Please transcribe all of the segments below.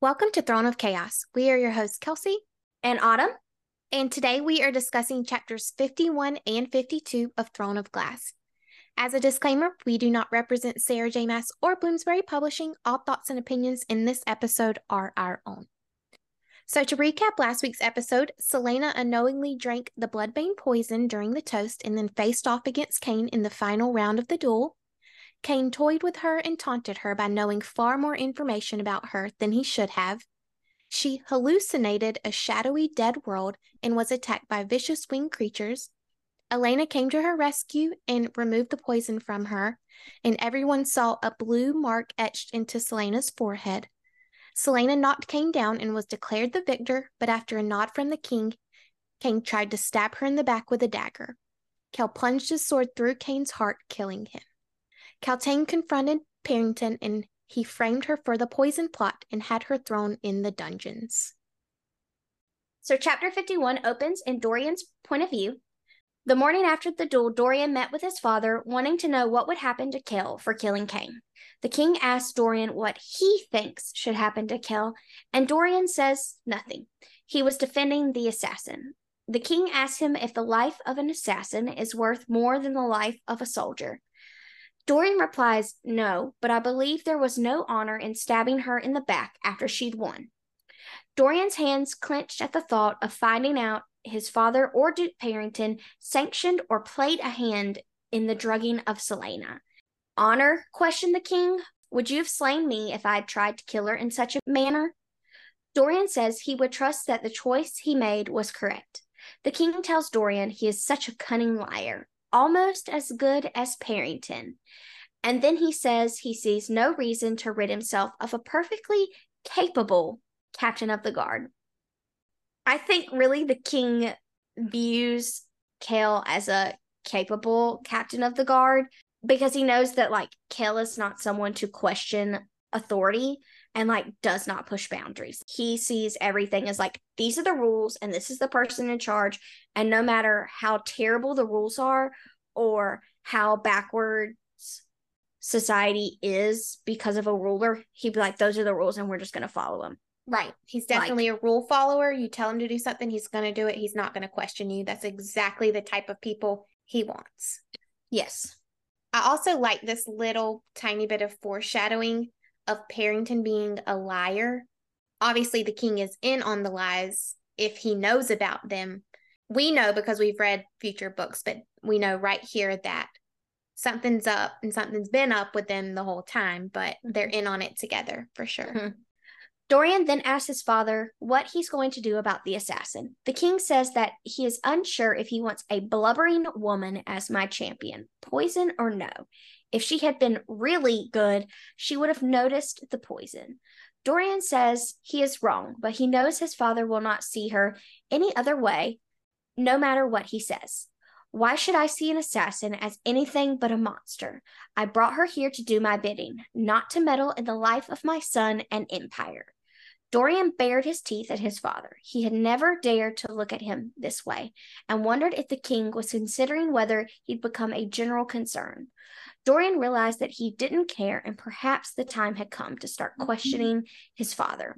Welcome to Throne of Chaos. We are your hosts, Kelsey and Autumn, and today we are discussing chapters 51 and 52 of Throne of Glass. As a disclaimer, we do not represent Sarah J. Maas or Bloomsbury Publishing. All thoughts and opinions in this episode are our own. So, to recap last week's episode, Celaena unknowingly drank the bloodbane poison during the toast and then faced off against Cain in the final round of the duel. Cain toyed with her and taunted her by knowing far more information about her than he should have. She hallucinated a shadowy dead world and was attacked by vicious winged creatures. Elena came to her rescue and removed the poison from her, and everyone saw a blue mark etched into Celaena's forehead. Celaena knocked Cain down and was declared the victor, but after a nod from the king, Cain tried to stab her in the back with a dagger. Chaol plunged his sword through Cain's heart, killing him. Kaltain confronted Perrington and he framed her for the poison plot and had her thrown in the dungeons. So, chapter 51 opens in Dorian's point of view. The morning after the duel, Dorian met with his father, wanting to know what would happen to Chaol for killing Cain. The king asks Dorian what he thinks should happen to Chaol, and Dorian says nothing. He was defending the assassin. The king asks him if the life of an assassin is worth more than the life of a soldier. Dorian replies, No, but I believe there was no honor in stabbing her in the back after she'd won. Dorian's hands clenched at the thought of finding out his father or Duke Perrington sanctioned or played a hand in the drugging of Celaena. Honor? questioned the king. Would you have slain me if I had tried to kill her in such a manner? Dorian says he would trust that the choice he made was correct. The king tells Dorian he is such a cunning liar, almost as good as Perrington. And then he says he sees no reason to rid himself of a perfectly capable captain of the guard. I think really the king views Chaol as a capable captain of the guard because he knows that like Chaol is not someone to question authority and like does not push boundaries. He sees everything as like these are the rules and this is the person in charge and no matter how terrible the rules are or how backwards society is because of a ruler, he'd be like those are the rules and we're just going to follow them. Right. He's definitely like, a rule follower. You tell him to do something, he's going to do it. He's not going to question you. That's exactly the type of people he wants. Yes. I also like this little tiny bit of foreshadowing of Parrington being a liar. Obviously, the king is in on the lies if he knows about them. We know because we've read future books, but we know right here that something's up and something's been up with them the whole time, but they're mm-hmm. in on it together for sure. Mm-hmm. Dorian then asks his father what he's going to do about the assassin. The king says that he is unsure if he wants a blubbering woman as my champion, poison or no. If she had been really good, she would have noticed the poison. Dorian says he is wrong, but he knows his father will not see her any other way, no matter what he says. Why should I see an assassin as anything but a monster? I brought her here to do my bidding, not to meddle in the life of my son and empire. Dorian bared his teeth at his father. He had never dared to look at him this way and wondered if the king was considering whether he'd become a general concern. Dorian realized that he didn't care and perhaps the time had come to start mm-hmm. questioning his father.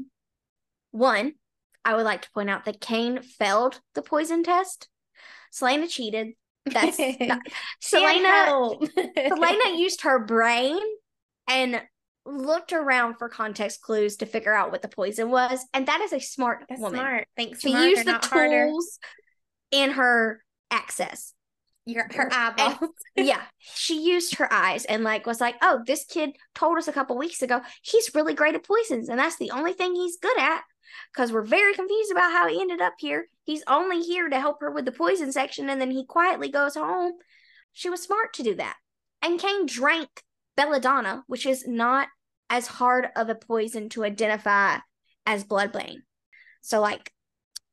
One, I would like to point out that Cain failed the poison test. Celaena cheated. That's not, Celaena. Celaena used her brain and looked around for context clues to figure out what the poison was, and that is a smart That's woman. Smart. Thanks. To used the tools harder. in her access. Your, her eyeballs. yeah, she used her eyes and like was like, "Oh, this kid told us a couple weeks ago he's really great at poisons, and that's the only thing he's good at." Because we're very confused about how he ended up here. He's only here to help her with the poison section, and then he quietly goes home. She was smart to do that. And Cain drank belladonna, which is not as hard of a poison to identify as bloodbane. So, like,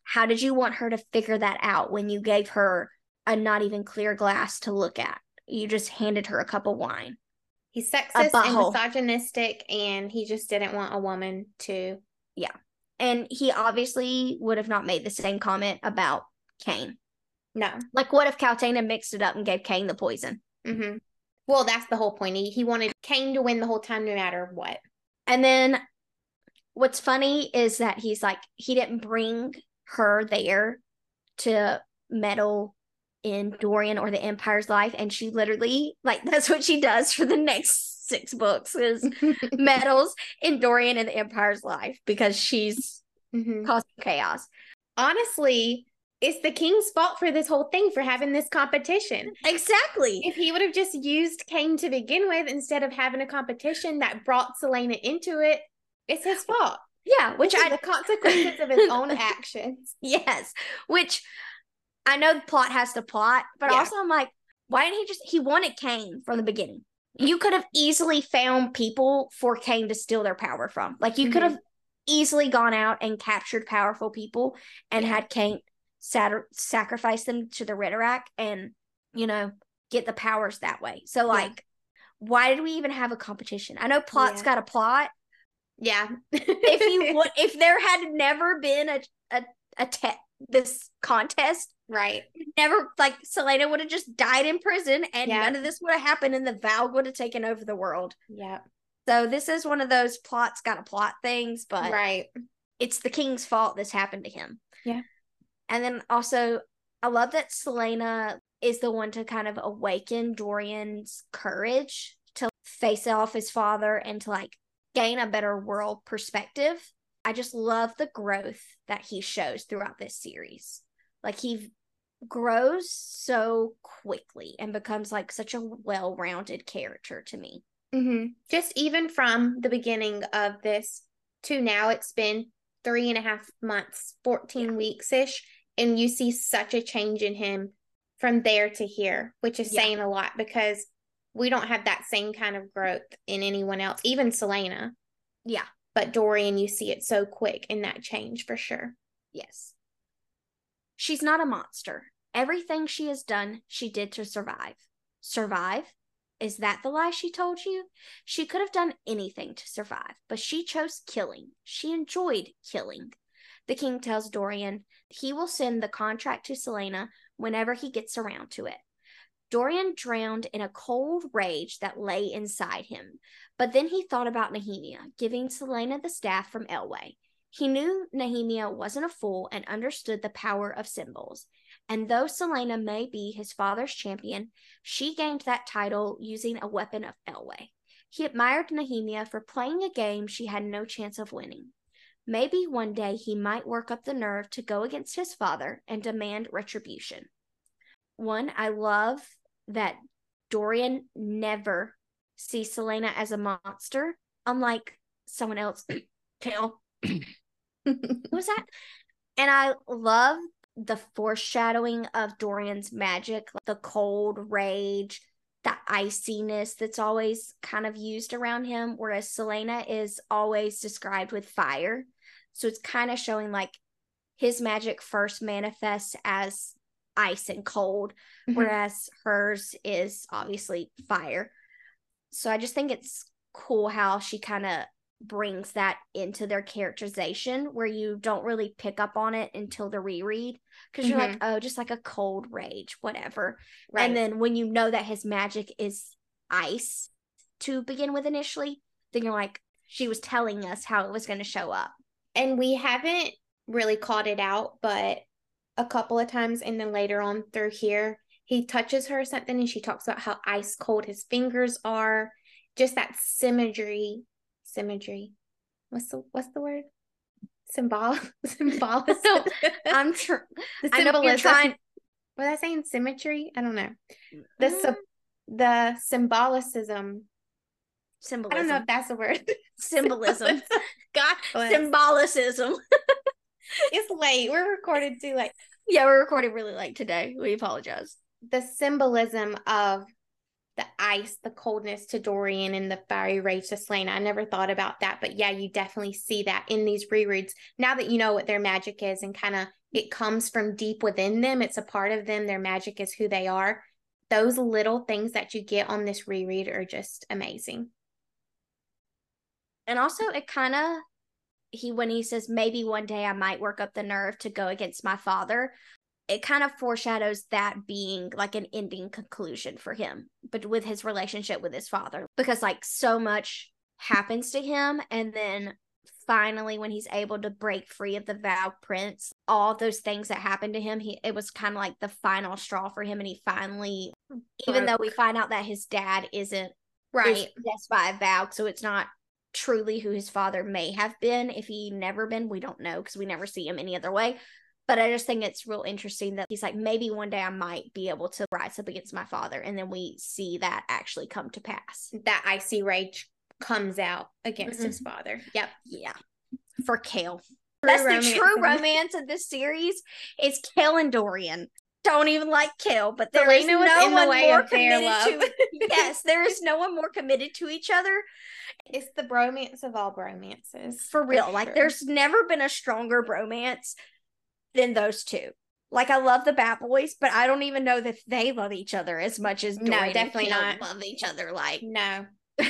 how did you want her to figure that out when you gave her a not even clear glass to look at? You just handed her a cup of wine. He's sexist and misogynistic, and he just didn't want a woman to. Yeah. And he obviously would have not made the same comment about Cain. No. Like, what if Kaltain mixed it up and gave Cain the poison? Mm-hmm. Well, that's the whole point. He, he wanted Cain to win the whole time, no matter what. And then what's funny is that he's like he didn't bring her there to meddle in Dorian or the Empire's life, and she literally like that's what she does for the next six books is medals in Dorian and the Empire's life because she's Mhm. causing chaos. Honestly, it's the king's fault for this whole thing for having this competition. Exactly. If he would have just used Cain to begin with instead of having a competition that brought Celaena into it, it's his fault. Yeah, which Which I the consequences of his own actions. yes, which I know the plot has to plot, but Yeah. also I'm like, why didn't he just he wanted Cain from the beginning? You could have easily found people for Cain to steal their power from. Like you could Mhm. have easily gone out and captured powerful people and Yeah. had Cain sat- sacrifice them to the Ridderak and you know get the powers that way. So like, why did we even have a competition? I know plot's Yeah. got a plot, Yeah. if you would if there had never been a a, a te- this contest right. never like selena would have just died in prison and Yeah. none of this would have happened and the valg would have taken over the world Yeah. so this is one of those plots got a plot things but Right. it's the king's fault this happened to him Yeah. and then also i love that selena is the one to kind of awaken dorian's courage to face off his father and to like gain a better world perspective i just love the growth that he shows throughout this series like he grows so quickly and becomes like such a well-rounded character to me hmm Just even from the beginning of this to now, it's been three and a half months, 14 Yeah. weeks ish. And you see such a change in him from there to here, which is Yeah. saying a lot because we don't have that same kind of growth in anyone else, even Celaena. yeah But Dorian, you see it so quick in that change for sure. Yes. She's not a monster. Everything she has done, she did to survive. Survive? Is that the lie she told you? She could have done anything to survive, but she chose killing. She enjoyed killing. The king tells Dorian he will send the contract to Celaena whenever he gets around to it. Dorian drowned in a cold rage that lay inside him, but then he thought about Nehemia giving Celaena the staff from Eyllwe. He knew Nehemia wasn't a fool and understood the power of symbols. And though Celaena may be his father's champion, she gained that title using a weapon of Eyllwe. He admired Nehemia for playing a game she had no chance of winning. Maybe one day he might work up the nerve to go against his father and demand retribution. One, I love that Dorian never sees Celaena as a monster, unlike someone else. Who was that? And I love the foreshadowing of Dorian's magic, like the cold rage, the iciness that's always kind of used around him, whereas Celaena is always described with fire. So it's kind of showing like his magic first manifests as ice and cold, Mhm. whereas hers is obviously fire. So I just think it's cool how she kind of brings that into their characterization where you don't really pick up on it until the reread because you're like, oh, just like a cold rage, whatever. right. And then when you know that his magic is ice to begin with initially, then you're like, she was telling us how it was going to show up. and we haven't really called it out, but a couple of times, and then later on through here, he touches her or something, and she talks about how ice cold his fingers are. Just that symmetry, symmetry. What's the what's the word? Symbol, symbolism. I'm tr- the I symbolism. trying. Was I saying symmetry? I don't know. The Mm, the symbolicism. I don't know if that's a word. Symbolism. God. Symbolicism. It's late. We're recorded too late. yeah, we're recording really late today. We apologize. the symbolism of the ice, the coldness to Dorian, and the fiery rage to Celaena. I never thought about that, but yeah, you definitely see that in these rereads. Now that you know what their magic is and kind of it comes from deep within them, it's a part of them. Their magic is who they are. Those little things that you get on this reread are just amazing. And also, it kind of he when he says maybe one day I might work up the nerve to go against my father. It kind of foreshadows that being like an ending conclusion for him, but with his relationship with his father, because like so much happens to him, and then finally when he's able to break free of the Valg prince all those things that happened to him he it was kind of like the final straw for him and he finally even though we find out that his dad isn't Right. possessed by a vow so it's not truly who his father may have been. If he never been we don't know because we never see him any other way. But i just think it's real interesting that he's like maybe one day i might be able to rise up against my father and then we see that actually come to pass. That icy rage comes out against his mm-hmm. father. Yep. yeah. For Chaol. True that's romance the true romance of this series is Chaol and dorian don't even like Chaol, but there is Celaena was no one more committed love. to yes there is no one more committed to each other It's the bromance of all bromances. for real. Like sure. there's never been a stronger bromance than those two. Like I love the Bat Boys, but I don't even know that they love each other as much as No, Dorian and definitely not. love each other. Like no.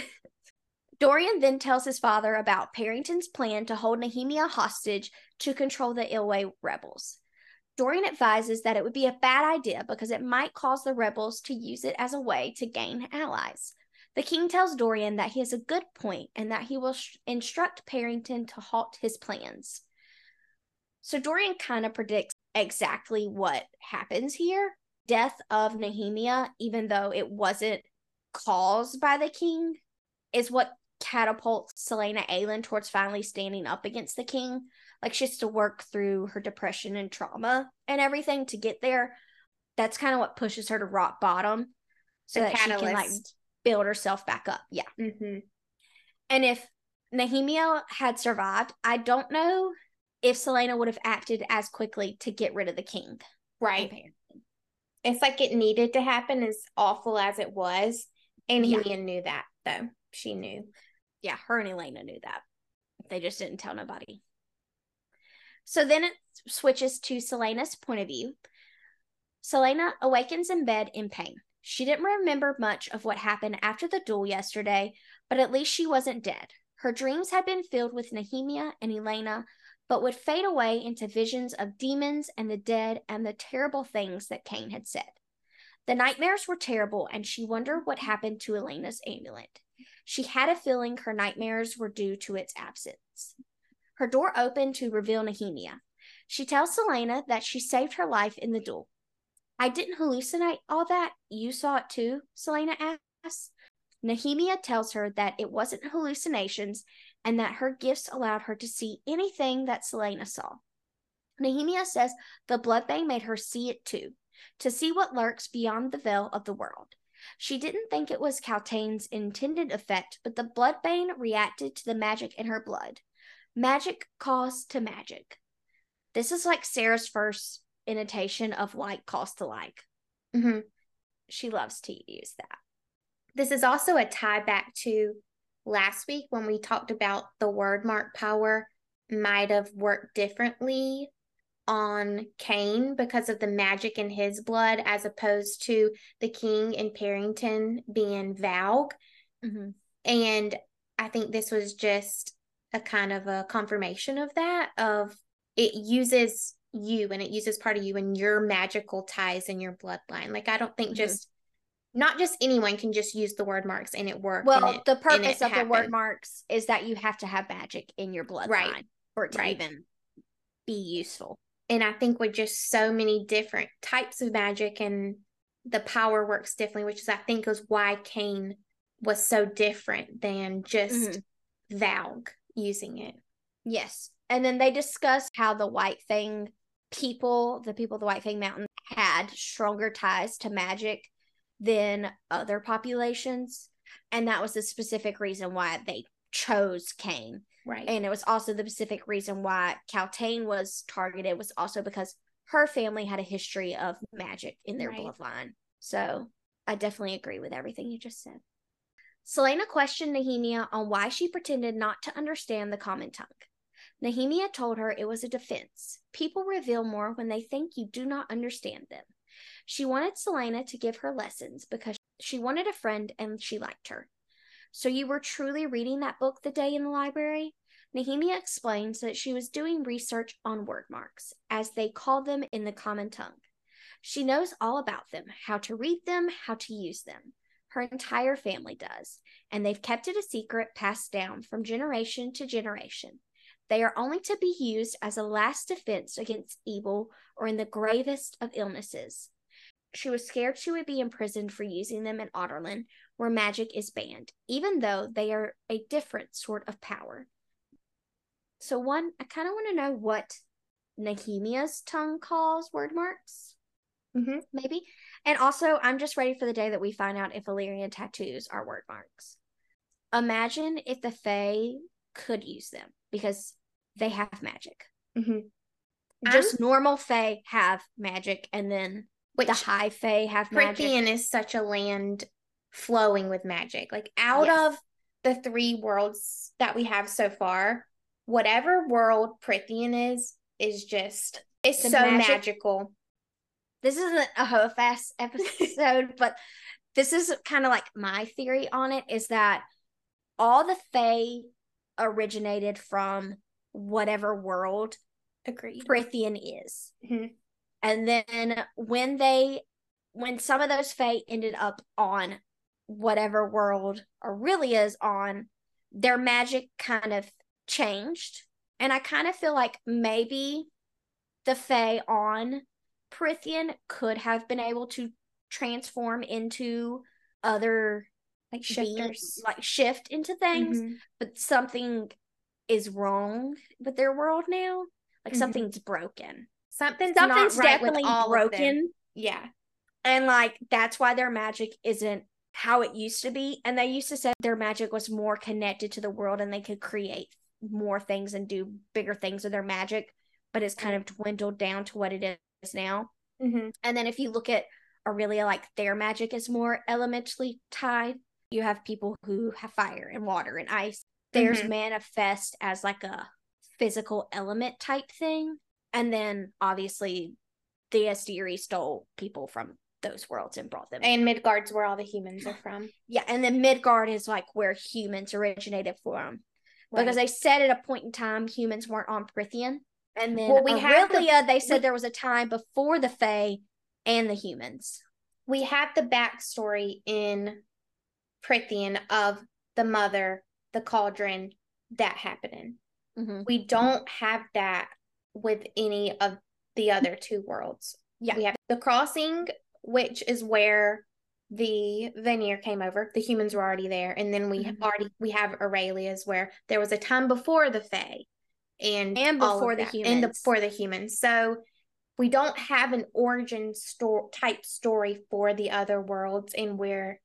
Dorian then tells his father about Perrington's plan to hold Nehemia hostage to control the Eyllwe rebels. Dorian advises that it would be a bad idea because it might cause the rebels to use it as a way to gain allies. The king tells Dorian that he has a good point and that he will sh- instruct Perrington to halt his plans. So Dorian kind of predicts exactly what happens here. Death of Nehemia, even though it wasn't caused by the king, is what catapults Celaena Aelin towards finally standing up against the king. Like she has to work through her depression and trauma and everything to get there. That's kind of what pushes her to rock bottom so The that she can like build herself back up. Yeah. Mm-hmm. And if Nehemia had survived, I don't know if Celaena would have acted as quickly to get rid of the king. Right. apparently. It's like it needed to happen, as awful as it was. And Yeah. Helian knew that, though. She knew. Yeah, her and Elena knew that. They just didn't tell nobody. So then it switches to Celaena's point of view. Celaena awakens in bed in pain. She didn't remember much of what happened after the duel yesterday, but at least she wasn't dead. Her dreams had been filled with Nehemia and Elena, but would fade away into visions of demons and the dead and the terrible things that Cain had said. The nightmares were terrible, and she wondered what happened to Elena's amulet. She had a feeling her nightmares were due to its absence. Her door opened to reveal Nehemia. She tells Celaena that she saved her life in the duel. I didn't hallucinate all that. You saw it too, Celaena asks. Nehemia tells her that it wasn't hallucinations and that her gifts allowed her to see anything that Celaena saw. Nehemia says the bloodbane made her see it too, to see what lurks beyond the veil of the world. She didn't think it was Kaltain's intended effect, but the bloodbane reacted to the magic in her blood. Magic calls to magic. This is like Sarah's first invitation of like calls to like. Mm-hmm. She loves to use that. This is also a tie back to last week when we talked about the word mark power might have worked differently on Cain because of the magic in his blood as opposed to the king in Perrington being Valg. Mm-hmm. And I think this was just a kind of a confirmation of that of it uses you and it uses part of you and your magical ties in your bloodline. Like I don't think Mhm. just not just anyone can just use the word marks and it work. Well, it, the purpose of the word marks is that you have to have magic in your bloodline Right. for it to Right. even be useful. And I think with just so many different types of magic and the power works differently, which is I think is why Cain was so different than just Valg using it. Yes. And then they discuss how the White Fang people, the people of the White Fang Mountain, had stronger ties to magic than other populations. And that was the specific reason why they chose Cain. Right. And it was also the specific reason why Kaltain was targeted was also because her family had a history of magic in their Right. bloodline. So I definitely agree with everything you just said. Celaena questioned Nehemia on why she pretended not to understand the common tongue. Nehemia told her it was a defense. People reveal more when they think you do not understand them. She wanted Celaena to give her lessons because she wanted a friend and she liked her. So you were truly reading that book the day in the library? Nehemia explains that she was doing research on word marks, as they call them in the common tongue. She knows all about them, how to read them, how to use them. Her entire family does, and they've kept it a secret passed down from generation to generation. They are only to be used as a last defense against evil or in the gravest of illnesses. She was scared she would be imprisoned for using them in Adarlan, where magic is banned, even though they are a different sort of power. So, one, I kind of want to know what Nehemia's tongue calls word marks, Mm-hmm. maybe. And also, I'm just ready for the day that we find out if Illyrian tattoos are word marks. Imagine if the Fae could use them because they have magic. Mm-hmm. Just normal Fae have magic, and then Which the High Fae have magic. Prythian is such a land flowing with magic. Like out Yes. of the three worlds that we have so far, whatever world Prythian is, is just it's The so magic- magical. This isn't a Hofast episode, but this is kind of like my theory on it is that all the Fae originated from whatever world Agreed. Prythian is. Mhm. And then when they, when some of those Fae ended up on whatever world Erilea's on, their magic kind of changed. And I kind of feel like maybe the Fae on Prythian could have been able to transform into other Like beings, shifters. like shift into things Mhm. but something is wrong with their world now. Like Mhm. something's broken. Something's, Something's right definitely all of them. broken. Yeah. And like that's why their magic isn't how it used to be. And they used to say their magic was more connected to the world and they could create more things and do bigger things with their magic, but it's kind of dwindled down to what it is now. Mm-hmm. And then if you look at Erilea, like their magic is more elementally tied. You have people who have fire and water and ice. Theirs Mhm. manifest as like a physical element type thing. And then obviously the Asteri stole people from those worlds and brought them. And Midgard's where all the humans are from. yeah, and then Midgard is like where humans originated from. Because they said at a point in time humans weren't on Prythian. And then Well, we have the- they said we- there was a time before the Fae and the humans. we have the backstory in Prythian of the mother, the cauldron, that happening. Mm-hmm. We don't have that with any of the other two worlds. Yeah. We have the crossing, which is where the Vanir came over. The humans were already there. And then we Mhm. already we have Erilea's where there was a time before the Fae and And of before the that, and humans. before the humans. So we don't have an origin story type story for the other worlds and we're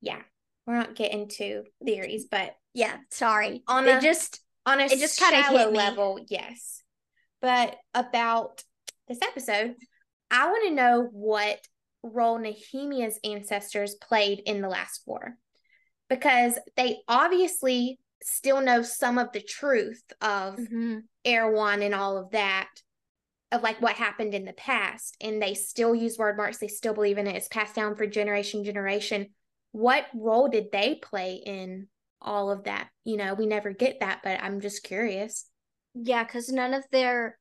yeah, we're not getting to theories, but Yeah, sorry. On they a- just on a It just hit me. level, yes. But about this episode, I want to know what role Nehemia's ancestors played in the last war. Because they obviously still know some of the truth of Mhm. Erawan and all of that, of like what happened in the past, and they still use word marks, they still believe in it, it's passed down for generation, generation. What role did they play in all of that? You know, we never get that, but I'm just curious. yeah, because none of their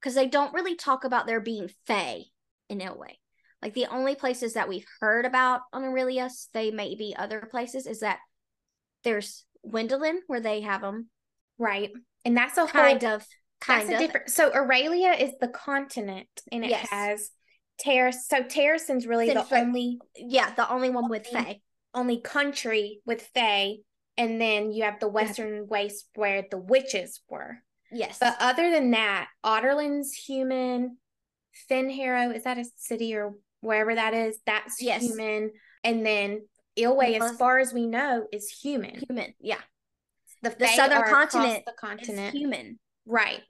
because they don't really talk about there being Fae in a way. Like the only places that we've heard about on Aurelius, they may be other places, is that there's Wendlyn where they have them, Right. And that's a kind whole, of, kind that's of. a different so Erilea is the continent and it Yes. has Terrace. So Terrasen's really the Sinfred- only yeah, the only one with Only- only country with Fae. And then you have the Western Waste where the witches were. Yes, But other than that, Adarlan's human. Fenharrow, is that a city or wherever that is? That's Yes. human. And then Eyllwe, as far as we know, is human. human. Yeah, The, The southern continent the continent. human. Right.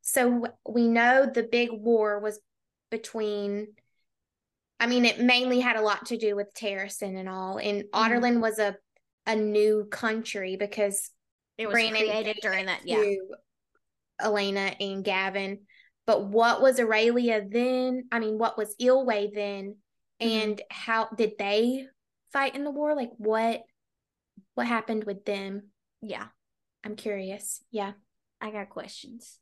So we know the big war was between. I mean, it mainly had a lot to do with Terrasen and all. And Mhm. Adarlan was a a new country because It was Brandon created during that. Yeah, Elena and Gavin. But what was Erilea then? I mean, what was Eyllwe then? Mhm. And how did they fight in the war? Like what what happened with them? yeah. I'm curious. Yeah. I got questions.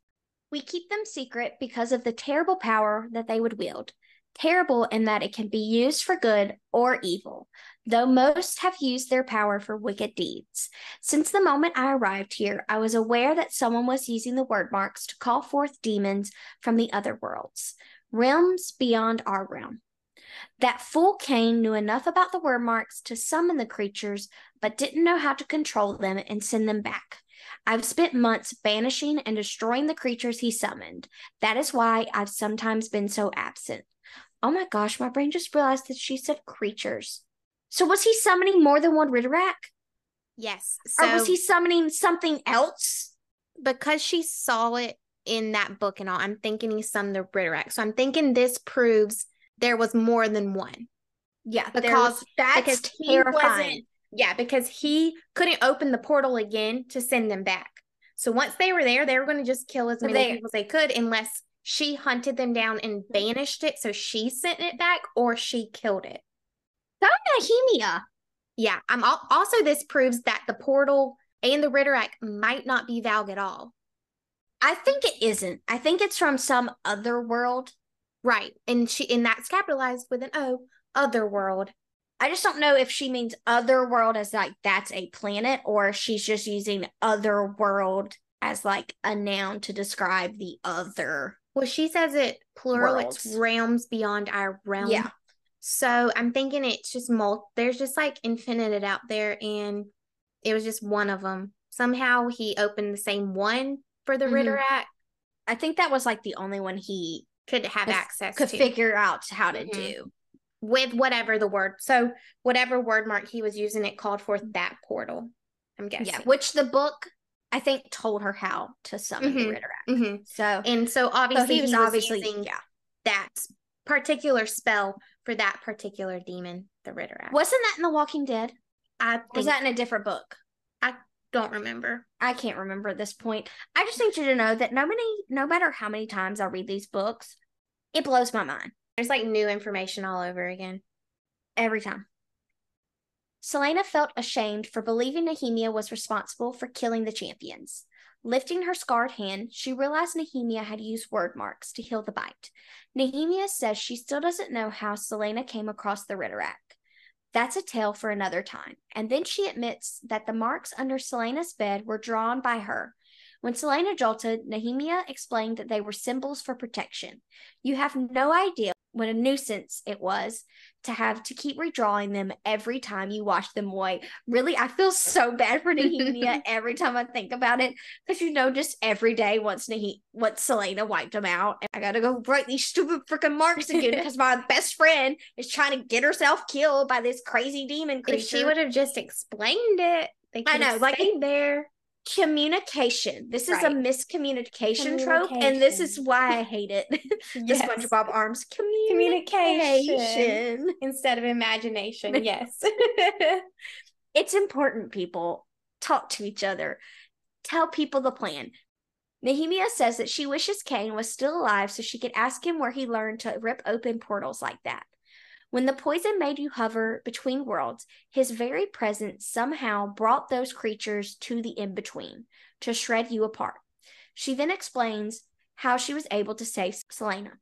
We keep them secret because of the terrible power that they would wield. terrible in that it can be used for good or evil, though most have used their power for wicked deeds. Since the moment I arrived here, I was aware that someone was using the word marks to call forth demons from the other worlds, realms beyond our realm. That fool Cain knew enough about the word marks to summon the creatures, but didn't know how to control them and send them back. I've spent months banishing and destroying the creatures he summoned. That is why I've sometimes been so absent. Oh my gosh, my brain just realized that she said creatures. So was he summoning more than one Ridderak? Yes. So, or was he summoning something else? Because she saw it in that book and all, I'm thinking he summoned the Ridderak. So I'm thinking this proves there was more than one. Yeah, because that's terrifying. Yeah, because he couldn't open the portal again to send them back. So once they were there, they were going to just kill as many they, people as they could, unless she hunted them down and banished it. So she sent it back, or she killed it. So Nehemia. Yeah, I'm al- also this proves that the portal and the Ridderak might not be Valg at all. I think it isn't. I think it's from some other world. Right. And she and that's capitalized with an O, other world. I just don't know if she means other world as like that's a planet or she's just using other world as like a noun to describe the other. Well, she says it plural, worlds. it's realms beyond our realm. Yeah. So I'm thinking it's just mul there's just like infinite out there and it was just one of them. Somehow he opened the same one for the mm-hmm. Ridderak. I think that was like the only one he could have access could to. figure out how to mm-hmm. do with whatever the word. So whatever word mark he was using, it called forth that portal. I'm guessing. Yeah, which the book I think told her how to summon mm-hmm. the Ridderak. Mm-hmm. So and so obviously so he was, he was obviously using yeah. that particular spell for that particular demon, the Ridderak. Wasn't that in The Walking Dead? I think, was that in a different book? Don't remember. I can't remember at this point. I just need you to know that no many, no matter how many times I read these books, it blows my mind. There's like new information all over again. Every time. Celaena felt ashamed for believing Nehemia was responsible for killing the champions. Lifting her scarred hand, she realized Nehemia had used word marks to heal the bite. Nehemia says she still doesn't know how Celaena came across the Ridderak. That's a tale for another time. And then she admits that the marks under Celaena's bed were drawn by her. When Celaena jolted, Nehemia explained that they were symbols for protection. You have no idea what a nuisance it was to have to keep redrawing them every time you wash them away. Really, I feel so bad for Nehemia every time I think about it because you know, just every day once Nahe- once Celaena wiped them out, I gotta go write these stupid freaking marks again because my best friend is trying to get herself killed by this crazy demon creature. If she would have just explained it, I know, like there communication. This is right. a miscommunication trope, and this is why I hate it. the yes. SpongeBob arms communication. communication instead of imagination. yes, it's important. People talk to each other. Tell people the plan. Nehemia says that she wishes Cain was still alive so she could ask him where he learned to rip open portals like that. When the poison made you hover between worlds, his very presence somehow brought those creatures to the in between to shred you apart. She then explains how she was able to save Celaena.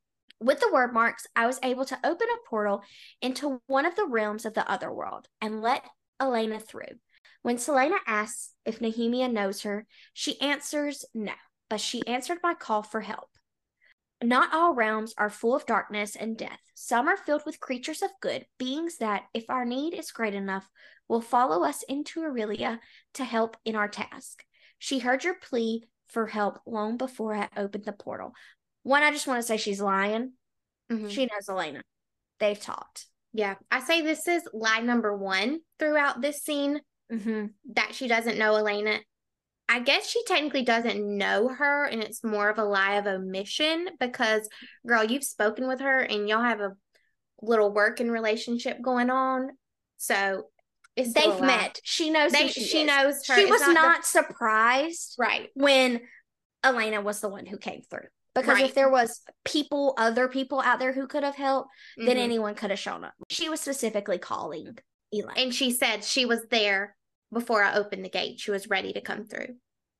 With the word marks, I was able to open a portal into one of the realms of the other world and let Elena through. When Celaena asks if Nehemia knows her, she answers no, but she answered my call for help. Not all realms are full of darkness and death. Some are filled with creatures of good, beings that, if our need is great enough, will follow us into Erilea to help in our task. She heard your plea for help long before I opened the portal. One, I just want to say she's lying. Mm-hmm. She knows Elena. They've talked. Yeah. I say this is lie number one throughout this scene mm-hmm. that she doesn't know Elena I guess she technically doesn't know her and it's more of a lie of omission because girl, you've spoken with her and y'all have a little working relationship going on. So they've met. She knows they, she, she knows her. She it's was not, not the, surprised right when Elena was the one who came through. Because right. if there was people, other people out there who could have helped, mm-hmm. then anyone could have shown up. She was specifically calling Elaine. And she said she was there before I opened the gate. She was ready to come through.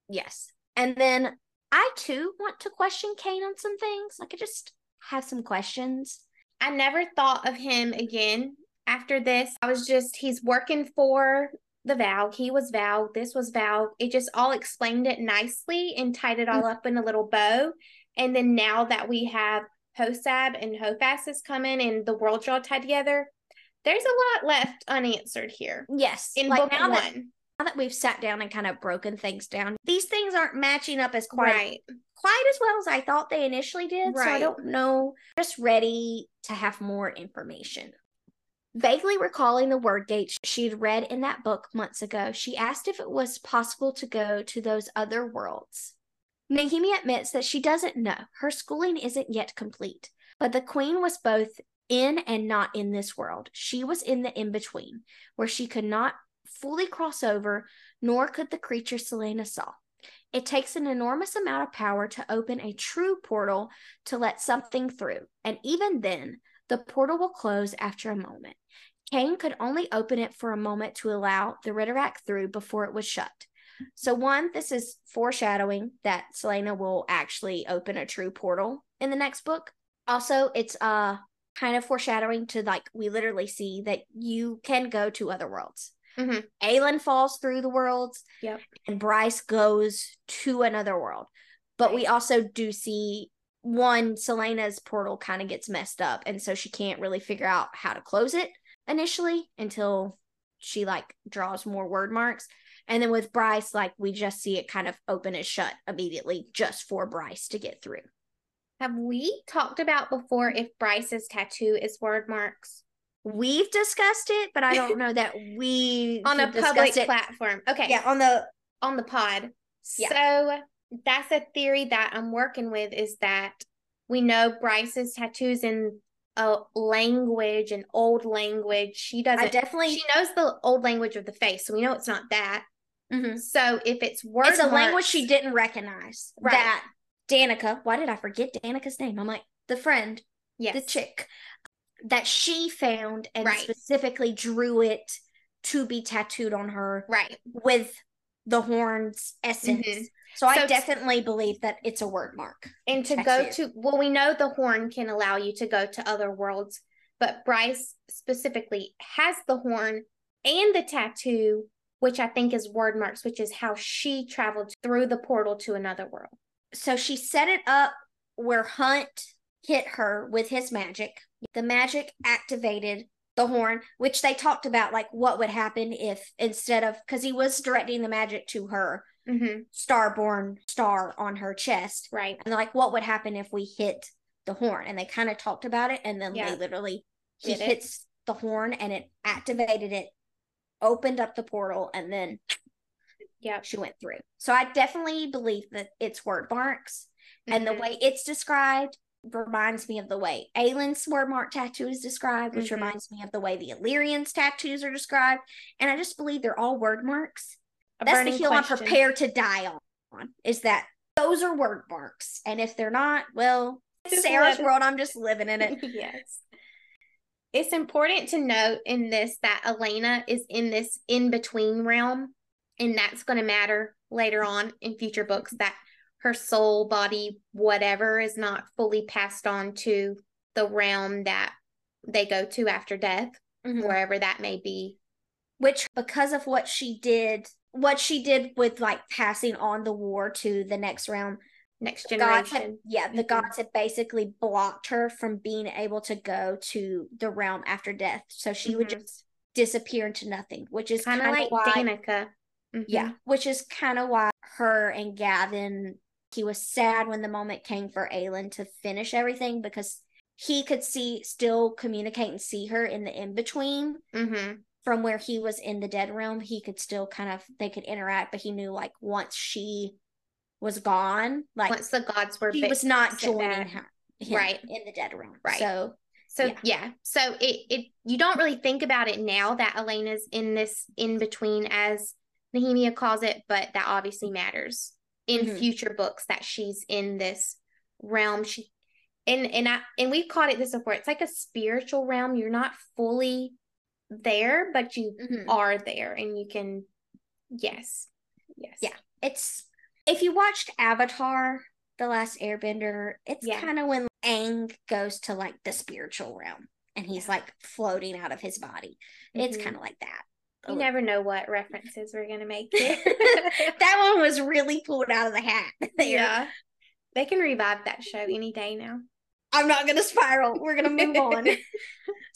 Yes. And then I too want to question Cain on some things. Like I just have some questions. I never thought of him again after this. I was just, he's working for the Valg. He was Valg. This was Valg. It just all explained it nicely and tied it all up in a little bow. And then now that we have Hosab and Hofas is coming and the world's all tied together, there's a lot left unanswered here. Yes. In like book now one. that, now that we've sat down and kind of broken things down, these things aren't matching up as quite right. quite as well as I thought they initially did. So I don't know. Just ready to have more information. Vaguely recalling the word gates she'd read in that book months ago, she asked if it was possible to go to those other worlds. Nehemia admits that she doesn't know. Her schooling isn't yet complete, but the queen was both in and not in this world. She was in the in between, where she could not fully cross over, nor could the creature Celaena saw. It takes an enormous amount of power to open a true portal to let something through, and even then, the portal will close after a moment. Cain could only open it for a moment to allow the Ridderak through before it was shut. So, one, this is foreshadowing that Celaena will actually open a true portal in the next book. Also, it's uh kind of foreshadowing to like we literally see that you can go to other worlds. Mm-hmm. Aelin falls through the worlds, Yep. and Bryce goes to another world. But we also do see one Celaena's portal kind of gets messed up, and so she can't really figure out how to close it initially until she like draws more word marks. And then with Bryce, like we just see it kind of open and shut immediately just for Bryce to get through. Have we talked about before if Bryce's tattoo is word marks We've discussed it, but I don't know that we on a public it. platform? Okay. Yeah, on the on the pod. Yeah. So that's a theory that I'm working with is that we know Bryce's tattoos in a language, an old language. She doesn't. I definitely she knows the old language of the face, so we know it's not that. Mhm. So if it's word, it's a language she didn't recognize. Right. That Danica, why did I forget Danica's name? I'm like, the friend, Yes. the chick that she found and Right. specifically drew it to be tattooed on her Right. with the horns essence. Mhm. So I So- definitely believe that it's a word mark. And to go to, well, we know the horn can allow you to go to other worlds, but Bryce specifically has the horn and the tattoo, which I think is word marks, which is how she traveled through the portal to another world. So she set it up where Hunt hit her with his magic. The magic activated the horn, which they talked about, like what would happen if instead of because he was directing the magic to her Mm-hmm. starborn star on her chest. Right. And like, what would happen if we hit the horn? And they kind of talked about it. And then Yeah. they literally, he Did it. hits the horn and it activated it, opened up the portal, and then Yep. she went through. So I definitely believe that it's word marks. And the Mhm. way it's described reminds me of the way Aelin's word mark tattoo is described, which Mhm. reminds me of the way the Illyrians tattoos are described. And I just believe they're all word marks. A That's the hill I'm prepared to die on, is that those are word marks. And if they're not, well, Sarah's world, I'm just living in it. yes. It's important to note in this that Elena is in this in between realm, and that's going to matter later on in future books that her soul, body, whatever is not fully passed on to the realm that they go to after death, Mhm. wherever that may be. Which, because of what she did, what she did with like passing on the war to the next realm, Next gods had, generation. yeah, the Mhm. gods had basically blocked her from being able to go to the realm after death. So she would Mhm. just disappear into nothing, which is Kind of like why, Danica. Mhm. yeah, which is kind of why her and Gavin, he was sad when the moment came for Aelin to finish everything because he could see, still communicate and see her in the in between Mhm. from where he was in the dead realm. He could still kind of, they could interact, but he knew like once she was gone, like Once the gods were he was not joining her, Right. in the dead realm. Right. So So Yeah. yeah. So it it you don't really think about it now that Elena's in this in between as Nehemia calls it, but that obviously matters in Mhm. future books that she's in this realm. She and and I and we've called it this before. It's like a spiritual realm. You're not fully there, but you Mhm. are there and you can yes. Yes. Yeah. it's if you watched Avatar The Last Airbender, it's Yeah. kind of when Aang goes to like the spiritual realm and he's like floating out of his body. It's Mhm. kind of like that. You never know what references we're gonna make that one was really pulled out of the hat. there. yeah. They can revive that show any day now. I'm not going to spiral. We're going to move on.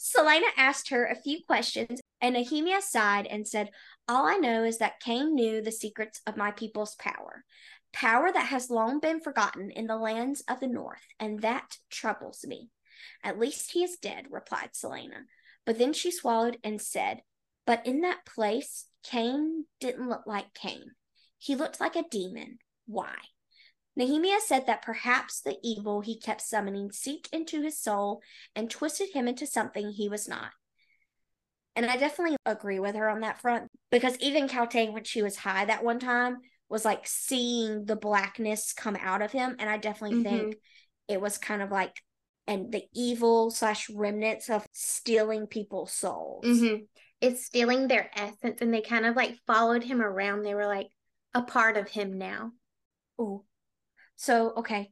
Celaena asked her a few questions, and Nehemia sighed and said, All I know is that Cain knew the secrets of my people's power, power that has long been forgotten in the lands of the north, and that troubles me. At least he is dead, replied Celaena. But then she swallowed and said, But in that place, Cain didn't look like Cain. He looked like a demon. Why? Nehemia said that perhaps the evil he kept summoning seeped into his soul and twisted him into something he was not. And I definitely agree with her on that front because even Kaltain, when she was high that one time, was like seeing the blackness come out of him. And I definitely think it was kind of like, and the evil slash remnants of stealing people's souls. Mm-hmm. It's stealing their essence, and they kind of like followed him around. They were like a part of him now. Oh, So, okay.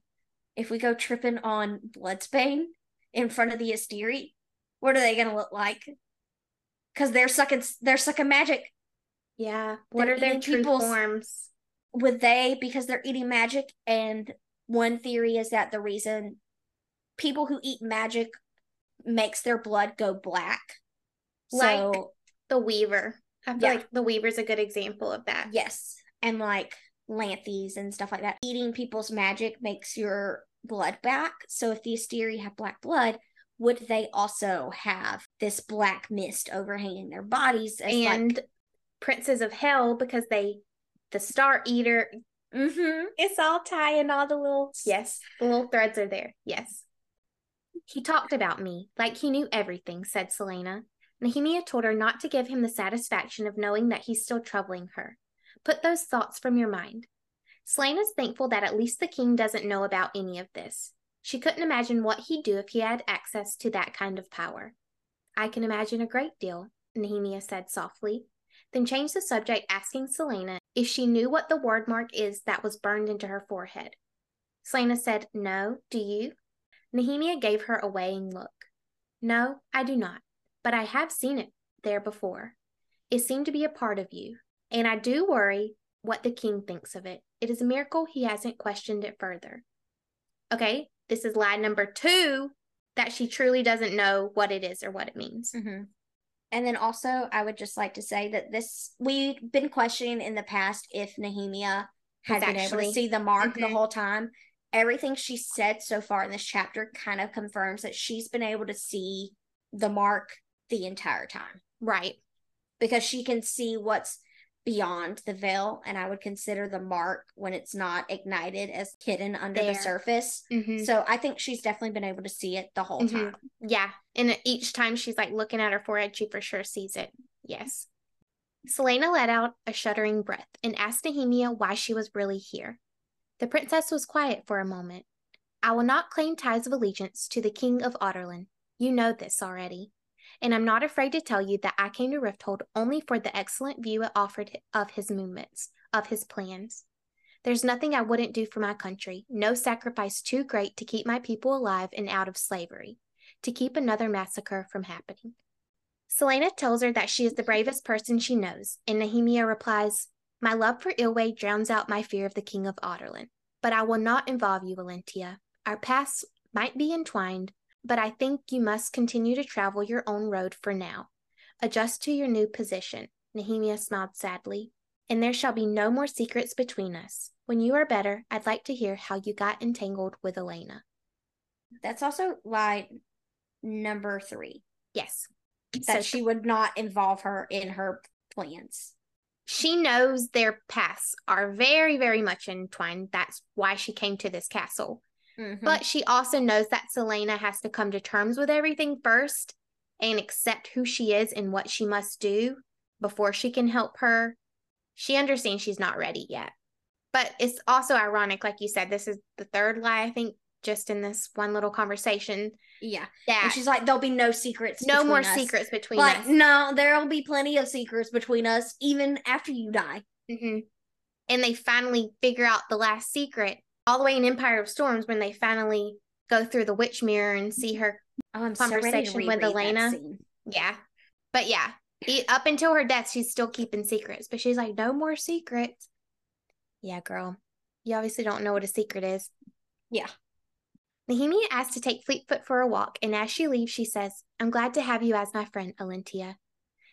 If we go tripping on Bloodbane in front of the Asteri, what are they gonna look like? Because they're sucking they're sucking magic. Yeah. What They're are their true forms? Would they because they're eating magic and one theory is that the reason people who eat magic makes their blood go black. Like- so The Weaver. I feel Yeah. like the Weaver's a good example of that. yes. And like lanthies and stuff like that. Eating people's magic makes your blood back. So if the Asteri have black blood, would they also have this black mist overhanging their bodies as and like Princes of Hell because they, the Star Eater. mm-hmm. It's all tying all the little yes, the little threads are there. Yes. He talked about me like he knew everything, said Celaena. Nehemia told her not to give him the satisfaction of knowing that he's still troubling her. Put those thoughts from your mind. Celaena's thankful that at least the king doesn't know about any of this. She couldn't imagine what he'd do if he had access to that kind of power. I can imagine a great deal, Nehemia said softly, then changed the subject, asking Celaena if she knew what the Wyrdmark is that was burned into her forehead. Celaena said, No, do you? Nehemia gave her a weighing look. No, I do not, but I have seen it there before. It seemed to be a part of you, and I do worry what the king thinks of it. It is a miracle he hasn't questioned it further. Okay, this is lie number two that she truly doesn't know what it is or what it means. Mm-hmm. And then also, I would just like to say that this we've been questioning in the past if Nehemia had It's been able to see the mark the Mhm. whole time. Everything she said so far in this chapter kind of confirms that she's been able to see the mark the entire time Right. because she can see what's beyond the veil. And I would consider the mark when it's not ignited as hidden under the surface. Mm-hmm. So I think she's definitely been able to see it the whole Mhm. time. Yeah. And each time she's like looking at her forehead, she for sure sees it. Yes. Celaena let out a shuddering breath and asked Nehemia why she was really here. The princess was quiet for a moment. I will not claim ties of allegiance to the king of Adarlan. You know this already. And I'm not afraid to tell you that I came to Rifthold only for the excellent view it offered of his movements, of his plans. There's nothing I wouldn't do for my country, no sacrifice too great to keep my people alive and out of slavery to keep another massacre from happening. Celaena tells her that she is the bravest person she knows, and Nehemia replies, My love for Eyllwe drowns out my fear of the king of Adarlan, But I will not involve you, Elentiya. Our paths might be entwined, but I think you must continue to travel your own road for now. Adjust to your new position. Nehemia smiled sadly. And there shall be no more secrets between us. When you are better, I'd like to hear how you got entangled with Elena. That's also lie number three. Yes. that So she would not involve her in her plans. she knows their paths are very, very much entwined. That's why she came to this castle. Mm-hmm. But she also knows that Celaena has to come to terms with everything first and accept who she is and what she must do before she can help her. She understands she's not ready yet. But it's also ironic, like you said, this is the third lie, I think, just in this one little conversation. yeah, That and she's like, "There'll be no secrets. no more us." secrets between Like, us. no, there'll be plenty of secrets between us, even after you die. hmm And they finally figure out the last secret all the way in Empire of Storms when they finally go through the witch mirror and see her Oh, I'm conversation so with Elena. Yeah. But yeah, up until her death, she's still keeping secrets. But she's like, no more secrets. Yeah, girl. You obviously don't know what a secret is. Yeah. Nehemia asks to take Fleetfoot for a walk, and as she leaves, she says, I'm glad to have you as my friend, Elentiya.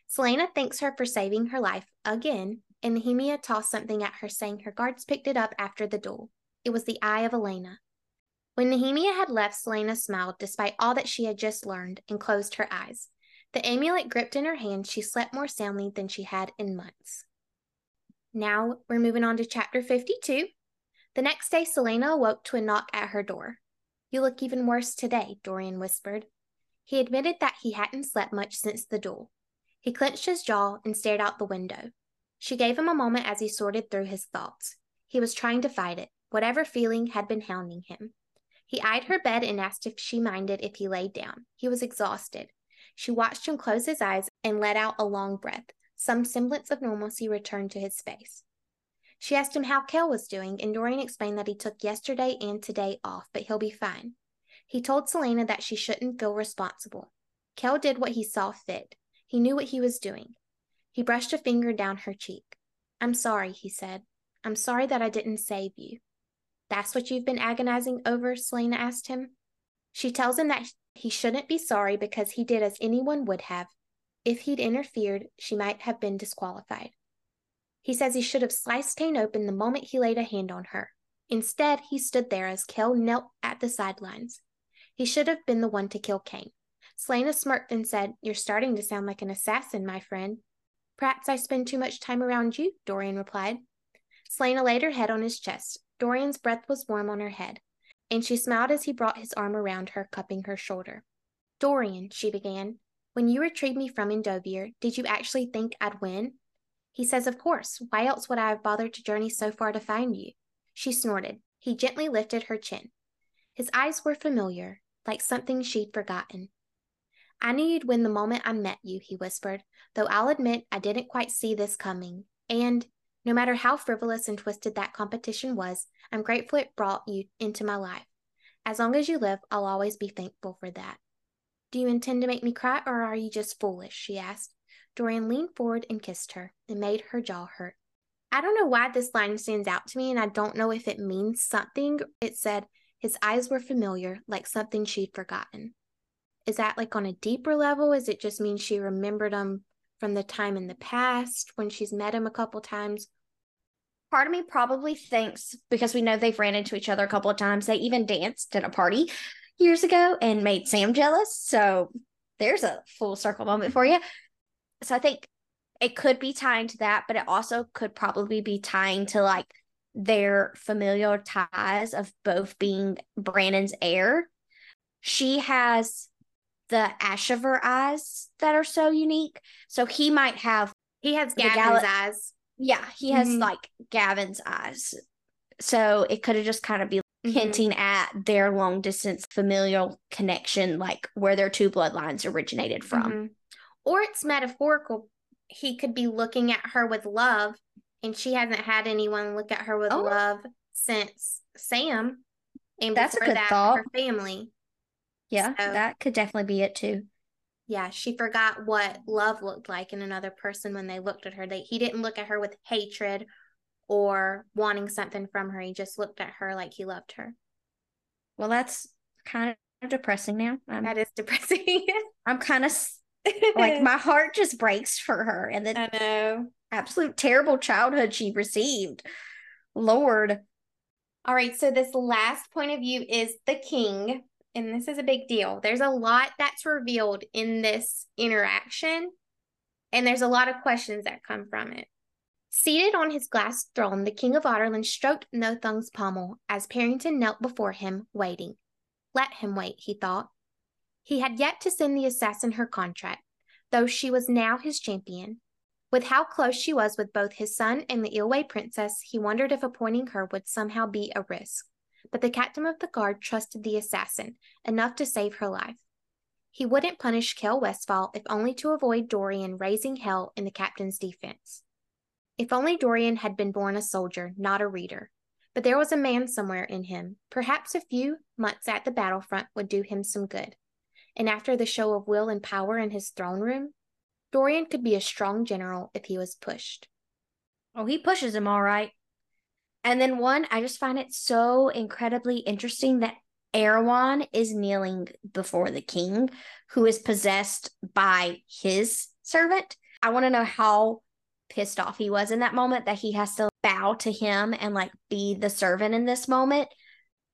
Celaena thanks her for saving her life again, and Nehemia tossed something at her, saying her guards picked it up after the duel. It was the eye of Elena. When Nehemia had left, Celaena smiled despite all that she had just learned and closed her eyes. The amulet gripped in her hand, she slept more soundly than she had in months. Now we're moving on to chapter 52. The next day, Celaena awoke to a knock at her door. You look even worse today, Dorian whispered. He admitted that he hadn't slept much since the duel. He clenched his jaw and stared out the window. She gave him a moment as he sorted through his thoughts. He was trying to fight it, whatever feeling had been hounding him. He eyed her bed and asked if she minded if he laid down. He was exhausted. She watched him close his eyes and let out a long breath. Some semblance of normalcy returned to his face. She asked him how Chaol was doing, and Dorian explained that he took yesterday and today off, but he'll be fine. He told Celaena that she shouldn't feel responsible. Chaol did what he saw fit. He knew what he was doing. He brushed a finger down her cheek. I'm sorry, he said. I'm sorry that I didn't save you. That's what you've been agonizing over? Celaena asked him. She tells him that he shouldn't be sorry because he did as anyone would have. If he'd interfered, she might have been disqualified. He says he should have sliced Cain open the moment he laid a hand on her. Instead, he stood there as Chaol knelt at the sidelines. He should have been the one to kill Cain. Celaena smirked and said, You're starting to sound like an assassin, my friend. Perhaps I spend too much time around you, Dorian replied. Celaena laid her head on his chest. Dorian's breath was warm on her head, and she smiled as he brought his arm around her, cupping her shoulder. Dorian, she began, when you retrieved me from Endovier, did you actually think I'd win? He says, Of course. Why else would I have bothered to journey so far to find you? She snorted. He gently lifted her chin. His eyes were familiar, like something she'd forgotten. I knew you'd win the moment I met you, he whispered, though I'll admit I didn't quite see this coming. And no matter how frivolous and twisted that competition was, I'm grateful it brought you into my life. As long as you live, I'll always be thankful for that. Do you intend to make me cry, or are you just foolish? she asked. Dorian leaned forward and kissed her. It made her jaw hurt. I don't know why this line stands out to me, and I don't know if it means something. It said, his eyes were familiar, like something she'd forgotten. Is that like on a deeper level? Is it just mean she remembered him from the time in the past when she's met him a couple times? Part of me probably thinks because we know they've ran into each other a couple of times, they even danced at a party years ago and made Sam jealous. So there's a full circle moment for you. So I think it could be tying to that, but it also could probably be tying to like their familial ties of both being Brannon's heir. She has the Ashryver eyes that are so unique. So he might have, He has Gavin's Gal- eyes. yeah, he has Mhm. like Gavin's eyes. So it could have just kind of be Mhm. hinting at their long distance familial connection, like where their two bloodlines originated from. Mhm. Or it's metaphorical. He could be looking at her with love, and she hasn't had anyone look at her with Oh. love since Sam. And That's a good that, thought. her family. Yeah, So- that could definitely be it too. Yeah, she forgot what love looked like in another person when they looked at her. They he didn't look at her with hatred or wanting something from her. He just looked at her like he loved her. Well, that's kind of depressing now. I'm, That is depressing. I'm kind of like my heart just breaks for her and the I know. absolute terrible childhood she received. Lord. All right, so this last point of view is the king, and this is a big deal. There's a lot that's revealed in this interaction, and there's a lot of questions that come from it. Seated on his glass throne, the king of Adarlan stroked Nothung's pommel as Perrington knelt before him, waiting. Let him wait, he thought. He had yet to send the assassin her contract, though she was now his champion. With how close she was with both his son and the Eyllwe princess, he wondered if appointing her would somehow be a risk. But the captain of the guard trusted the assassin enough to save her life. He wouldn't punish Chaol Westfall if only to avoid Dorian raising hell in the captain's defense. If only Dorian had been born a soldier, not a reader. But there was a man somewhere in him. Perhaps a few months at the battlefront would do him some good. And after the show of will and power in his throne room, Dorian could be a strong general if he was pushed. Oh, he pushes him all right. And then one, I just find it so incredibly interesting that Erawan is kneeling before the king, who is possessed by his servant. I want to know how pissed off he was in that moment that he has to bow to him and like be the servant in this moment.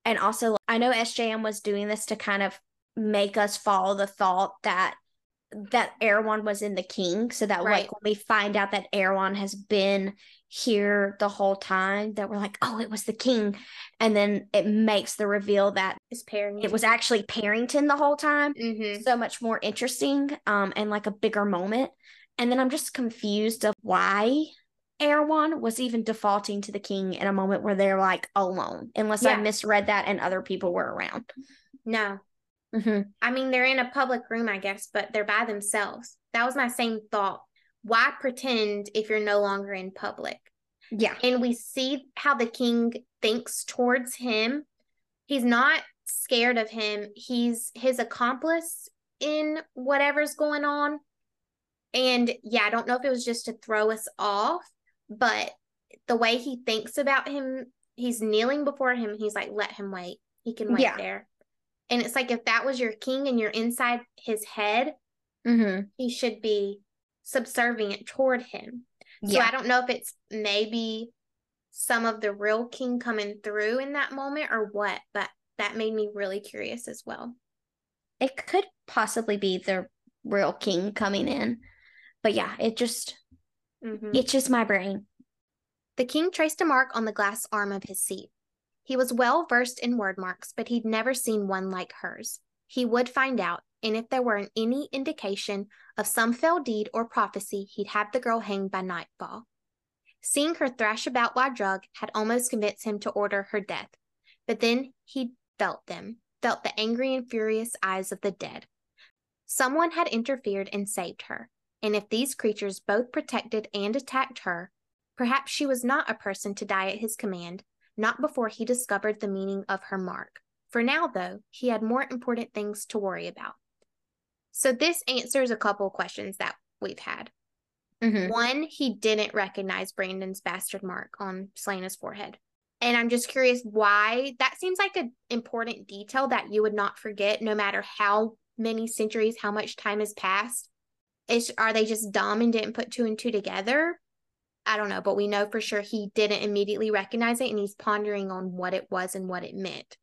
And also, I know SJM was doing this to kind of make us follow the thought that that Erawan was in the king, so that right. like when we find out that Erawan has been here the whole time, that we're like, oh, it was the king, and then it makes the reveal that it's Perrington. It was actually Perrington the whole time. Mm-hmm. So much more interesting, um, and like a bigger moment. And then I'm just confused of why Erawan was even defaulting to the king in a moment where they're like alone, unless yeah. I misread that and other people were around. No, Mm-hmm. I mean, they're in a public room, I guess, but they're by themselves. That was my same thought. Why pretend if you're no longer in public? Yeah. And we see how the king thinks towards him. He's not scared of him, he's his accomplice in whatever's going on. And yeah, I don't know if it was just to throw us off, but the way he thinks about him, he's kneeling before him. He's like, let him wait. He can wait yeah. there. And it's like if that was your king and you're inside his head, mm-hmm. he should be subservient toward him. So. I don't know if it's maybe some of the real king coming through in that moment or what, but that made me really curious as well. It could possibly be the real king coming in. But yeah, it just mm-hmm. it's just my brain. The king traced a mark on the glass arm of his seat. He was well versed in Wyrdmarks, but he'd never seen one like hers. He would find out, and if there weren't any indication of some fell deed or prophecy, he'd have the girl hanged by nightfall. Seeing her thrash about while drug had almost convinced him to order her death, but then he felt them, felt the angry and furious eyes of the dead. Someone had interfered and saved her, and if these creatures both protected and attacked her, perhaps she was not a person to die at his command, not before he discovered the meaning of her mark. For now, though, he had more important things to worry about. So, this answers a couple questions that we've had. Mm-hmm. One, he didn't recognize Brannon's bastard mark on Celaena's forehead. And I'm just curious why that seems like an important detail that you would not forget no matter how many centuries, how much time has passed. Is are they just dumb and didn't put two and two together? I don't know, but we know for sure he didn't immediately recognize it and he's pondering on what it was and what it meant.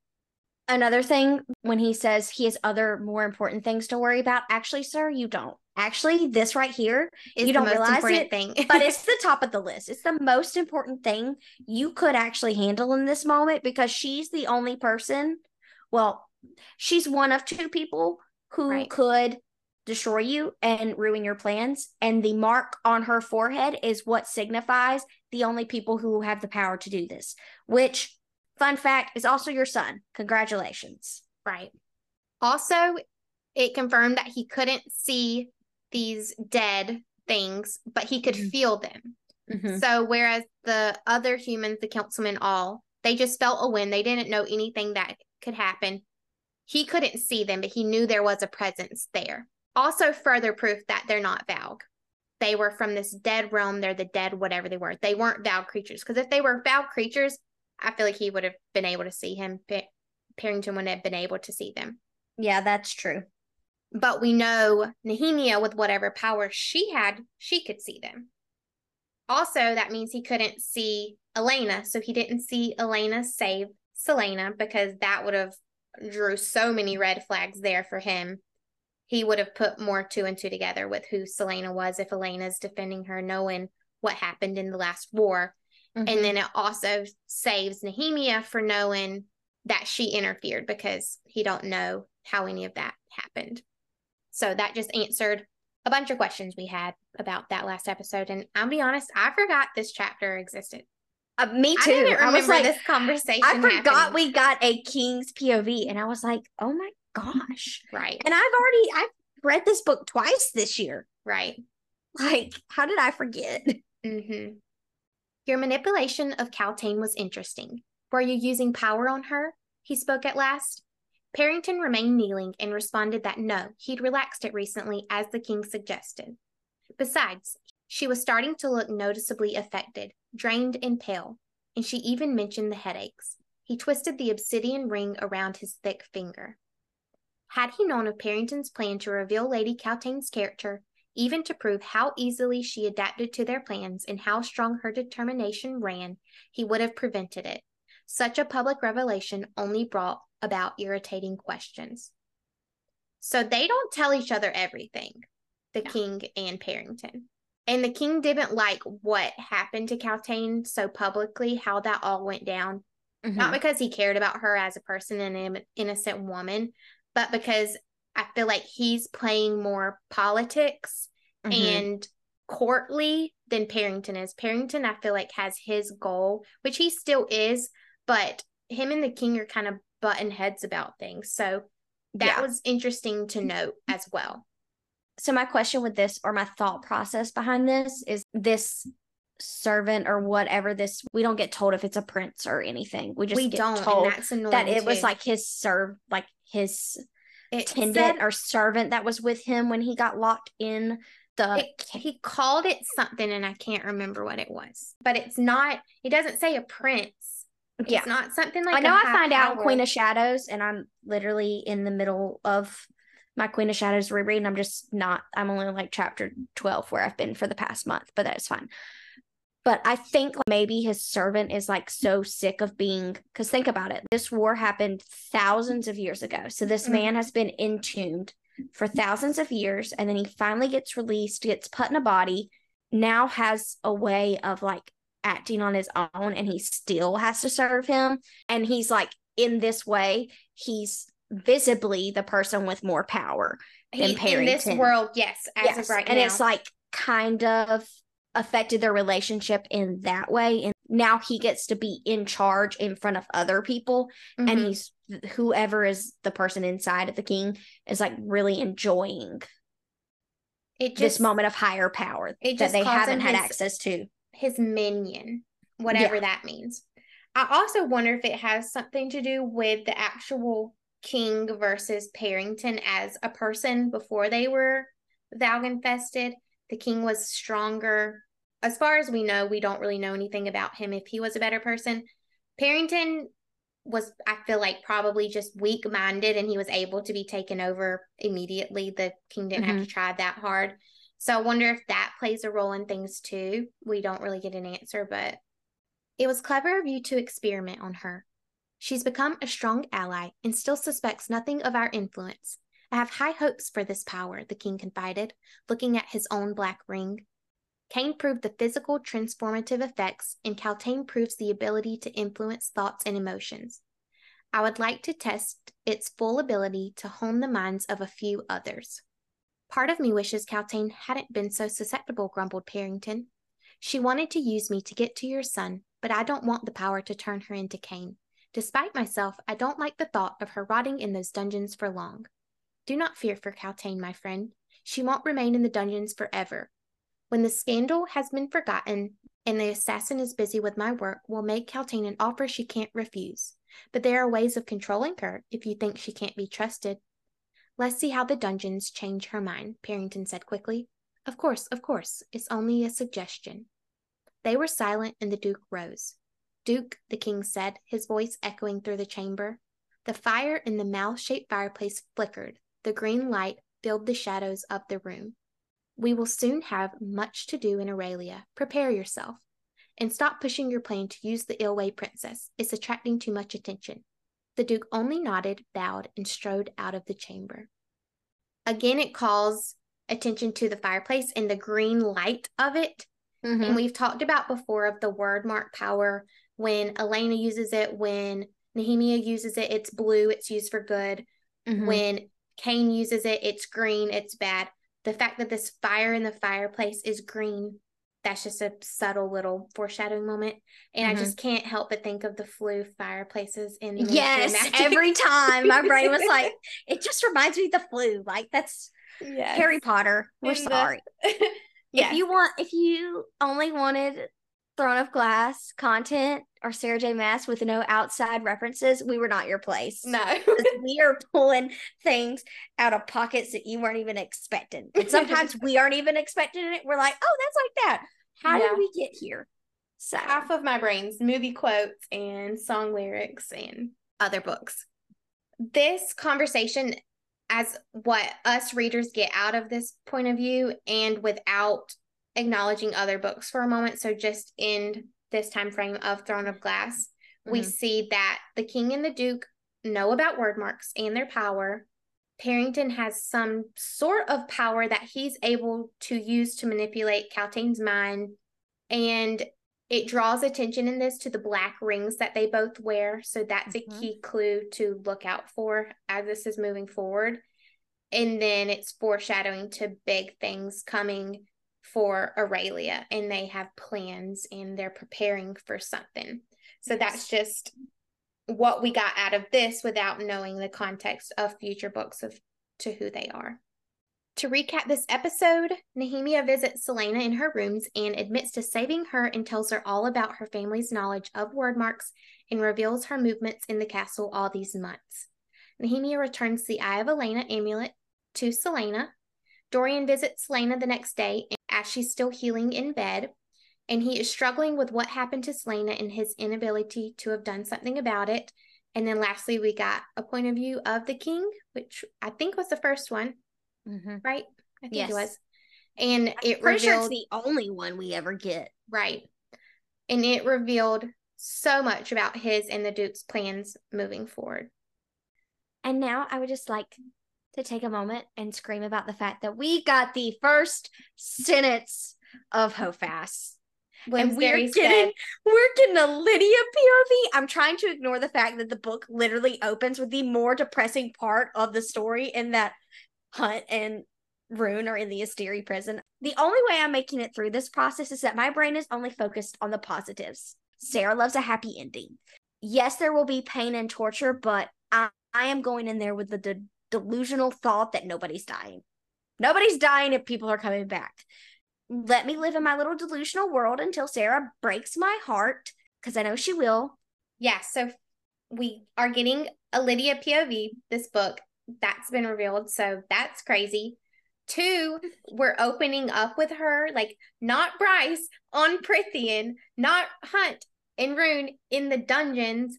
Another thing, when he says he has other more important things to worry about, actually, sir, you don't. Actually, this right here, is you don't realize it, thing. but it's the top of the list. It's the most important thing you could actually handle in this moment because she's the only person. Well, she's one of two people who right. could destroy you and ruin your plans. And the mark on her forehead is what signifies the only people who have the power to do this, which, fun fact, is also your son. Congratulations. Right. Also, it confirmed that he couldn't see these dead things, but he could mm-hmm. feel them. Mm-hmm. So, whereas the other humans, the councilmen, all, they just felt a wind, they didn't know anything that could happen. He couldn't see them, but he knew there was a presence there also further proof that they're not Valg. They were from this dead realm. They're the dead, whatever they were. They weren't Valg creatures. Because if they were Valg creatures, I feel like he would have been able to see him. Perrington wouldn't have been able to see them. Yeah, that's true. But we know Nehemia, with whatever power she had, she could see them. Also, that means he couldn't see Elena. So he didn't see Elena save Celaena because that would have drew so many red flags there for him he would have put more two and two together with who Celaena was if Elena's defending her, knowing what happened in the last war. Mm-hmm. And then it also saves Nehemia for knowing that she interfered because he don't know how any of that happened. So that just answered a bunch of questions we had about that last episode. And I'll be honest, I forgot this chapter existed. Uh, me too. I didn't remember I was like, this conversation. I forgot happening. we got a King's POV, and I was like, "Oh my gosh. Right. And I've already I've read this book twice this year. Right. Like, how did I forget? Mm-hmm. Your manipulation of Kaltain was interesting. Were you using power on her? He spoke at last. Perrington remained kneeling and responded that no, he'd relaxed it recently, as the king suggested. Besides, she was starting to look noticeably affected, drained and pale, and she even mentioned the headaches. He twisted the obsidian ring around his thick finger. Had he known of Perrington's plan to reveal Lady Kaltain's character, even to prove how easily she adapted to their plans and how strong her determination ran, he would have prevented it. Such a public revelation only brought about irritating questions. So they don't tell each other everything, the king and Perrington. And the king didn't like what happened to Kaltain so publicly, how that all went down. Mm-hmm. Not because he cared about her as a person and an innocent woman, but because I feel like he's playing more politics mm-hmm. and courtly than Perrington is. Perrington, I feel like, has his goal, which he still is, but him and the king are kind of button heads about things. So that yeah. was interesting to note as well. So my question with this or my thought process behind this is this servant or whatever this we don't get told if it's a prince or anything. We just we don't, told that it too. was like his serve like his it attendant said, or servant that was with him when he got locked in the it, he called it something and I can't remember what it was. But it's not it doesn't say a prince it's not something like I know I find power. out Queen of Shadows and I'm literally in the middle of my Queen of Shadows reread and I'm just not I'm only like chapter 12 where I've been for the past month, but that's fine. But I think maybe his servant is like so sick of being because think about it. This war happened thousands of years ago. So this mm-hmm. man has been entombed for thousands of years and then he finally gets released, gets put in a body, now has a way of like acting on his own and he still has to serve him. And he's like, in this way, he's visibly the person with more power he, in this world. Yes, as yes. of right and now. it's like kind of affected their relationship in that way. And now he gets to be in charge in front of other people. Mm-hmm. And he's whoever is the person inside of the king is like really enjoying it just, this moment of higher power that they haven't had his, access to his minion, whatever yeah. that means. I also wonder if it has something to do with the actual king versus Perrington as a person before they were Valg infested. The king was stronger. As far as we know, we don't really know anything about him if he was a better person. Perrington was, I feel like, probably just weak minded and he was able to be taken over immediately. The king didn't mm-hmm. have to try that hard. So I wonder if that plays a role in things too. We don't really get an answer, but it was clever of you to experiment on her. She's become a strong ally and still suspects nothing of our influence. I have high hopes for this power, the king confided, looking at his own black ring. Cain proved the physical transformative effects, and Kaltain proves the ability to influence thoughts and emotions. I would like to test its full ability to hone the minds of a few others. Part of me wishes Kaltain hadn't been so susceptible, grumbled Perrington. She wanted to use me to get to your son, but I don't want the power to turn her into Cain. Despite myself, I don't like the thought of her rotting in those dungeons for long. Do not fear for Kaltain, my friend. She won't remain in the dungeons forever. When the scandal has been forgotten and the assassin is busy with my work, we'll make Kaltain an offer she can't refuse. But there are ways of controlling her if you think she can't be trusted. Let's see how the dungeons change her mind, Perrington said quickly. Of course, of course. It's only a suggestion. They were silent, and the Duke rose. Duke, the king said, his voice echoing through the chamber. The fire in the mouth shaped fireplace flickered. The green light filled the shadows of the room. We will soon have much to do in Aurelia. Prepare yourself. And stop pushing your plan to use the Eyllwe princess. It's attracting too much attention. The Duke only nodded, bowed, and strode out of the chamber. Again, it calls attention to the fireplace and the green light of it. Mm-hmm. And we've talked about before of the Wyrdmark power when Elena uses it, when Nehemia uses it, it's blue, it's used for good. Mm-hmm. When Cain uses it, it's green, it's bad. The fact that this fire in the fireplace is green that's just a subtle little foreshadowing moment. And mm-hmm. I just can't help but think of the Floo fireplaces in Yes, every time my brain was like, it just reminds me of the Floo. Like that's yes. Harry Potter. We're sorry. yes. If you want if you only wanted Throne of Glass content or Sarah J. Maas with no outside references, we were not your place. No. we are pulling things out of pockets that you weren't even expecting. And sometimes we aren't even expecting it. We're like, oh, that's like that. How Yeah. did we get here? So Half of my brain's movie quotes and song lyrics and other books. This conversation, as what us readers get out of this point of view, and without acknowledging other books for a moment, so just in this time frame of Throne of Glass, we Mhm. see that the king and the duke know about Wyrdmarks and their power. Perrington has some sort of power that he's able to use to manipulate Kaltain's mind. And it draws attention in this to the black rings that they both wear. So that's Mhm. a key clue to look out for as this is moving forward. And then it's foreshadowing to big things coming for Aurelia, and they have plans and they're preparing for something. So that's just what we got out of this without knowing the context of future books of to who they are. To recap this episode, Nehemia visits Celaena in her rooms and admits to saving her and tells her all about her family's knowledge of Wyrdmarks and reveals her movements in the castle all these months. Nehemia returns the Eye of Elena amulet to Celaena. Dorian visits Celaena the next day as she's still healing in bed, and he is struggling with what happened to Celaena and his inability to have done something about it. And then lastly, we got a point of view of the king, which I think was the first one, Mhm. right? I think Yes. it was. And it pretty sure revealed it's the only one we ever get. right. And it revealed so much about his and the Duke's plans moving forward. And now I would just like to take a moment and scream about the fact that we got the first sentence of Hofas. and we're getting said- we're getting a Lidia POV. I'm trying to ignore the fact that the book literally opens with the more depressing part of the story in that Hunt and Ruhn are in the Asteri prison. The only way I'm making it through this process is that my brain is only focused on the positives. Sarah loves a happy ending. Yes, there will be pain and torture, but I, I am going in there with the de- delusional thought that nobody's dying. Nobody's dying if people are coming back let me live in my little delusional world until Sarah breaks my heart because I know she will. Yeah, so we are getting a Lidia POV, this book that's been revealed. So that's crazy. Two, we're opening up with her, like not Bryce on Prythian, not Hunt and Ruhn in the dungeons,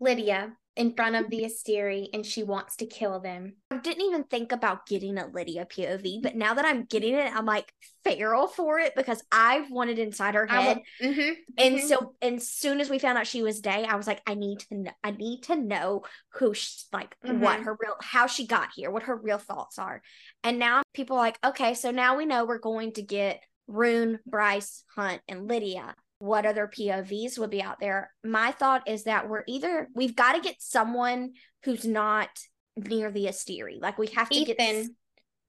Lidia in front of the Asteri, and she wants to kill them. I didn't even think about getting a Lidia POV, but now that I'm getting it, I'm like feral for it because I've wanted inside her head. hmm And mhm. so, and soon as we found out she was Day, I was like, I need to know. I need to know who, she, like, what Mhm. her real, how she got here, what her real thoughts are. And now people are like, okay, so now we know we're going to get Ruhn, Bryce, Hunt, and Lidia. What other POVs would be out there? My thought is that we're either we've got to get someone who's not near the Asteri. Like we have to get. Ethan.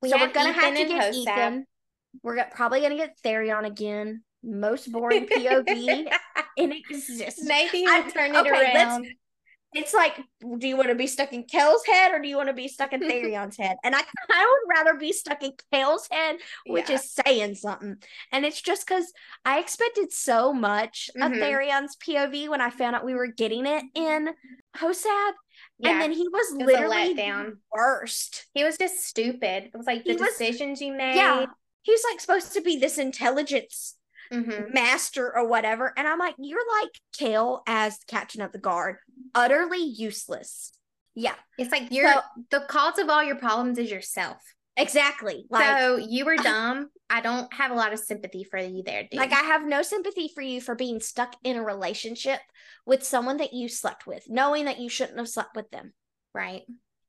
We so we're gonna have to get Hosab. Ethan. We're go- probably gonna get Tharion again. Most boring POV in existence. Maybe he'll I- turn it okay, let's- around. It's like, do you want to be stuck in Chaol's head or do you want to be stuck in Tharion's head? And I of would rather be stuck in Chaol's head, which Yeah. is saying something. And it's just because I expected so much of Mhm. Tharion's POV when I found out we were getting it in Hosab. yeah. And then he was was literally the worst. He was just stupid. It was like the He was- decisions you made. Yeah. He's like supposed to be this intelligence Mhm. master or whatever. And I'm like, you're like Chaol as captain of the guard, utterly useless. Yeah, It's like you're So- the cause of all your problems is yourself. exactly. Like, so you were dumb. I don't have a lot of sympathy for you there, dude. like I have no sympathy for you for being stuck in a relationship with someone that you slept with, knowing that you shouldn't have slept with them. right.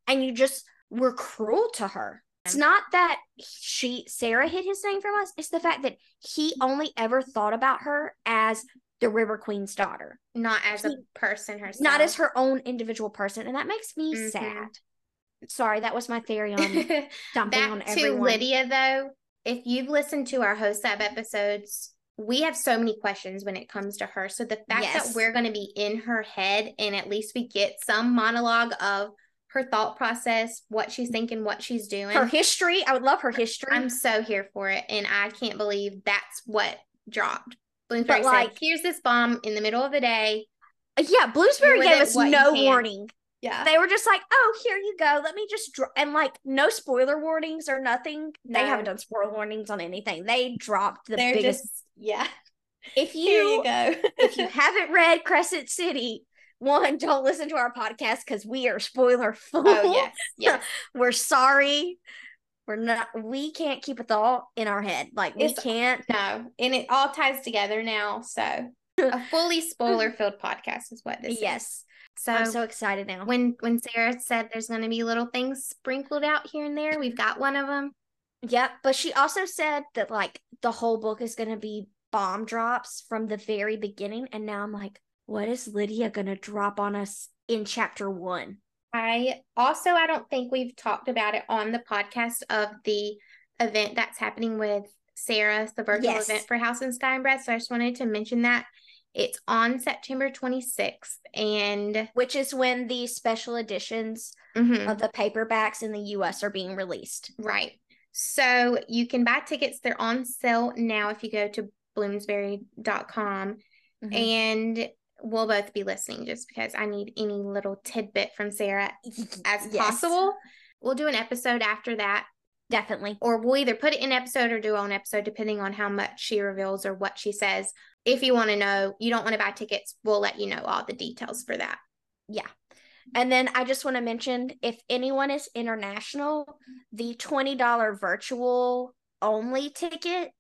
And you just were cruel to her. It's not that she Sarah hid his name from us, it's the fact that he only ever thought about her as the River Queen's daughter. Not as a person herself. not as her own individual person, and that makes me Mhm. sad. Sorry, that was my theory on dumping on Back to. Lidia though. If you've listened to our Hosab episodes, we have so many questions when it comes to her. So the fact Yes. that we're going to be in her head and at least we get some monologue of her thought process, what she's thinking, what she's doing. Her history, I would love her history. I'm so here for it. And I can't believe that's what dropped. Bloomsbury But, said, like- "Here's this bomb in the middle of the day." Yeah, Bloomsbury gave us no warning. Yeah, They were just like, "Oh, here you go. Let me just dro-. and like no spoiler warnings or nothing. They haven't done spoiler warnings on anything. They dropped the they're biggest. just yeah. if Here you you go. if you haven't read Crescent City, one, don't listen to our podcast because we are spoiler full. oh yes, yes. We're sorry. We're not. We can't keep a thought in our head. Like we It's- can't. No, and it all ties together now. So a fully spoiler filled podcast is what this is. Yes, So, I'm so excited now. when when Sarah said there's going to be little things sprinkled out here and there, we've got one of them. Yep, but she also said that like the whole book is going to be bomb drops from the very beginning, and now I'm like, what is Lidia going to drop on us in chapter one? I also I don't think we've talked about it on the podcast of the event that's happening with Sarah, the virtual Yes. event for House and Sky and Breath. So I just wanted to mention that it's on September 26th, and Which is when the special editions Mhm. of the paperbacks in the U.S. are being released. Right. So you can buy tickets. They're on sale now if you go to bloomsbury.com. Mhm. And we'll both be listening just because I need any little tidbit from Sarah as Yes, possible. We'll do an episode after that, Definitely. or we'll either put it in episode or do on episode depending on how much she reveals or what she says. If you want to know, you don't want to buy tickets, we'll let you know all the details for that. Yeah. And then I just want to mention if anyone is international, the $20 virtual only ticket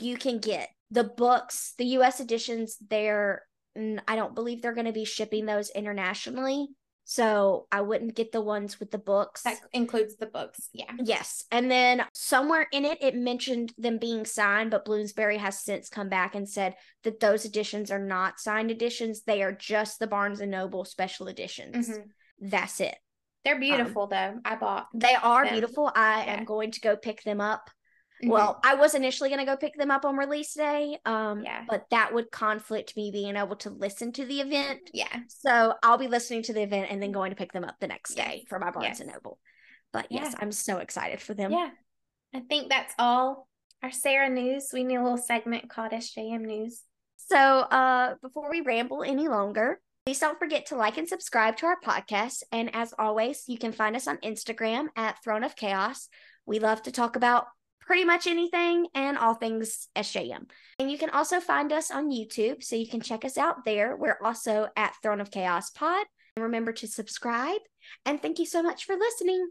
you can get. The books, the US editions, they're I don't believe they're going to be shipping those internationally. So I wouldn't get the ones with the books. That includes the books. Yeah. Yes. And then somewhere in it, it mentioned them being signed, but Bloomsbury has since come back and said that those editions are not signed editions. They are just the Barnes and Noble special editions. Mhm. That's it. They're beautiful though. I bought. They are them. beautiful. I Yeah. am going to go pick them up. Mhm. Well, I was initially going to go pick them up on release day. Um, Yeah. but that would conflict me being able to listen to the event. yeah. So I'll be listening to the event and then going to pick them up the next day for my Barnes Yes. and Noble. But yes, Yeah. I'm so excited for them. Yeah. I think that's all our Sarah news. We need a little segment called SJM News. So, uh, before we ramble any longer, please don't forget to like and subscribe to our podcast. And as always, you can find us on Instagram at Throne of Chaos. We love to talk about pretty much anything and all things SJM. And you can also find us on YouTube, so you can check us out there. We're also at Throne of Chaos Pod. Remember to subscribe. And thank you so much for listening.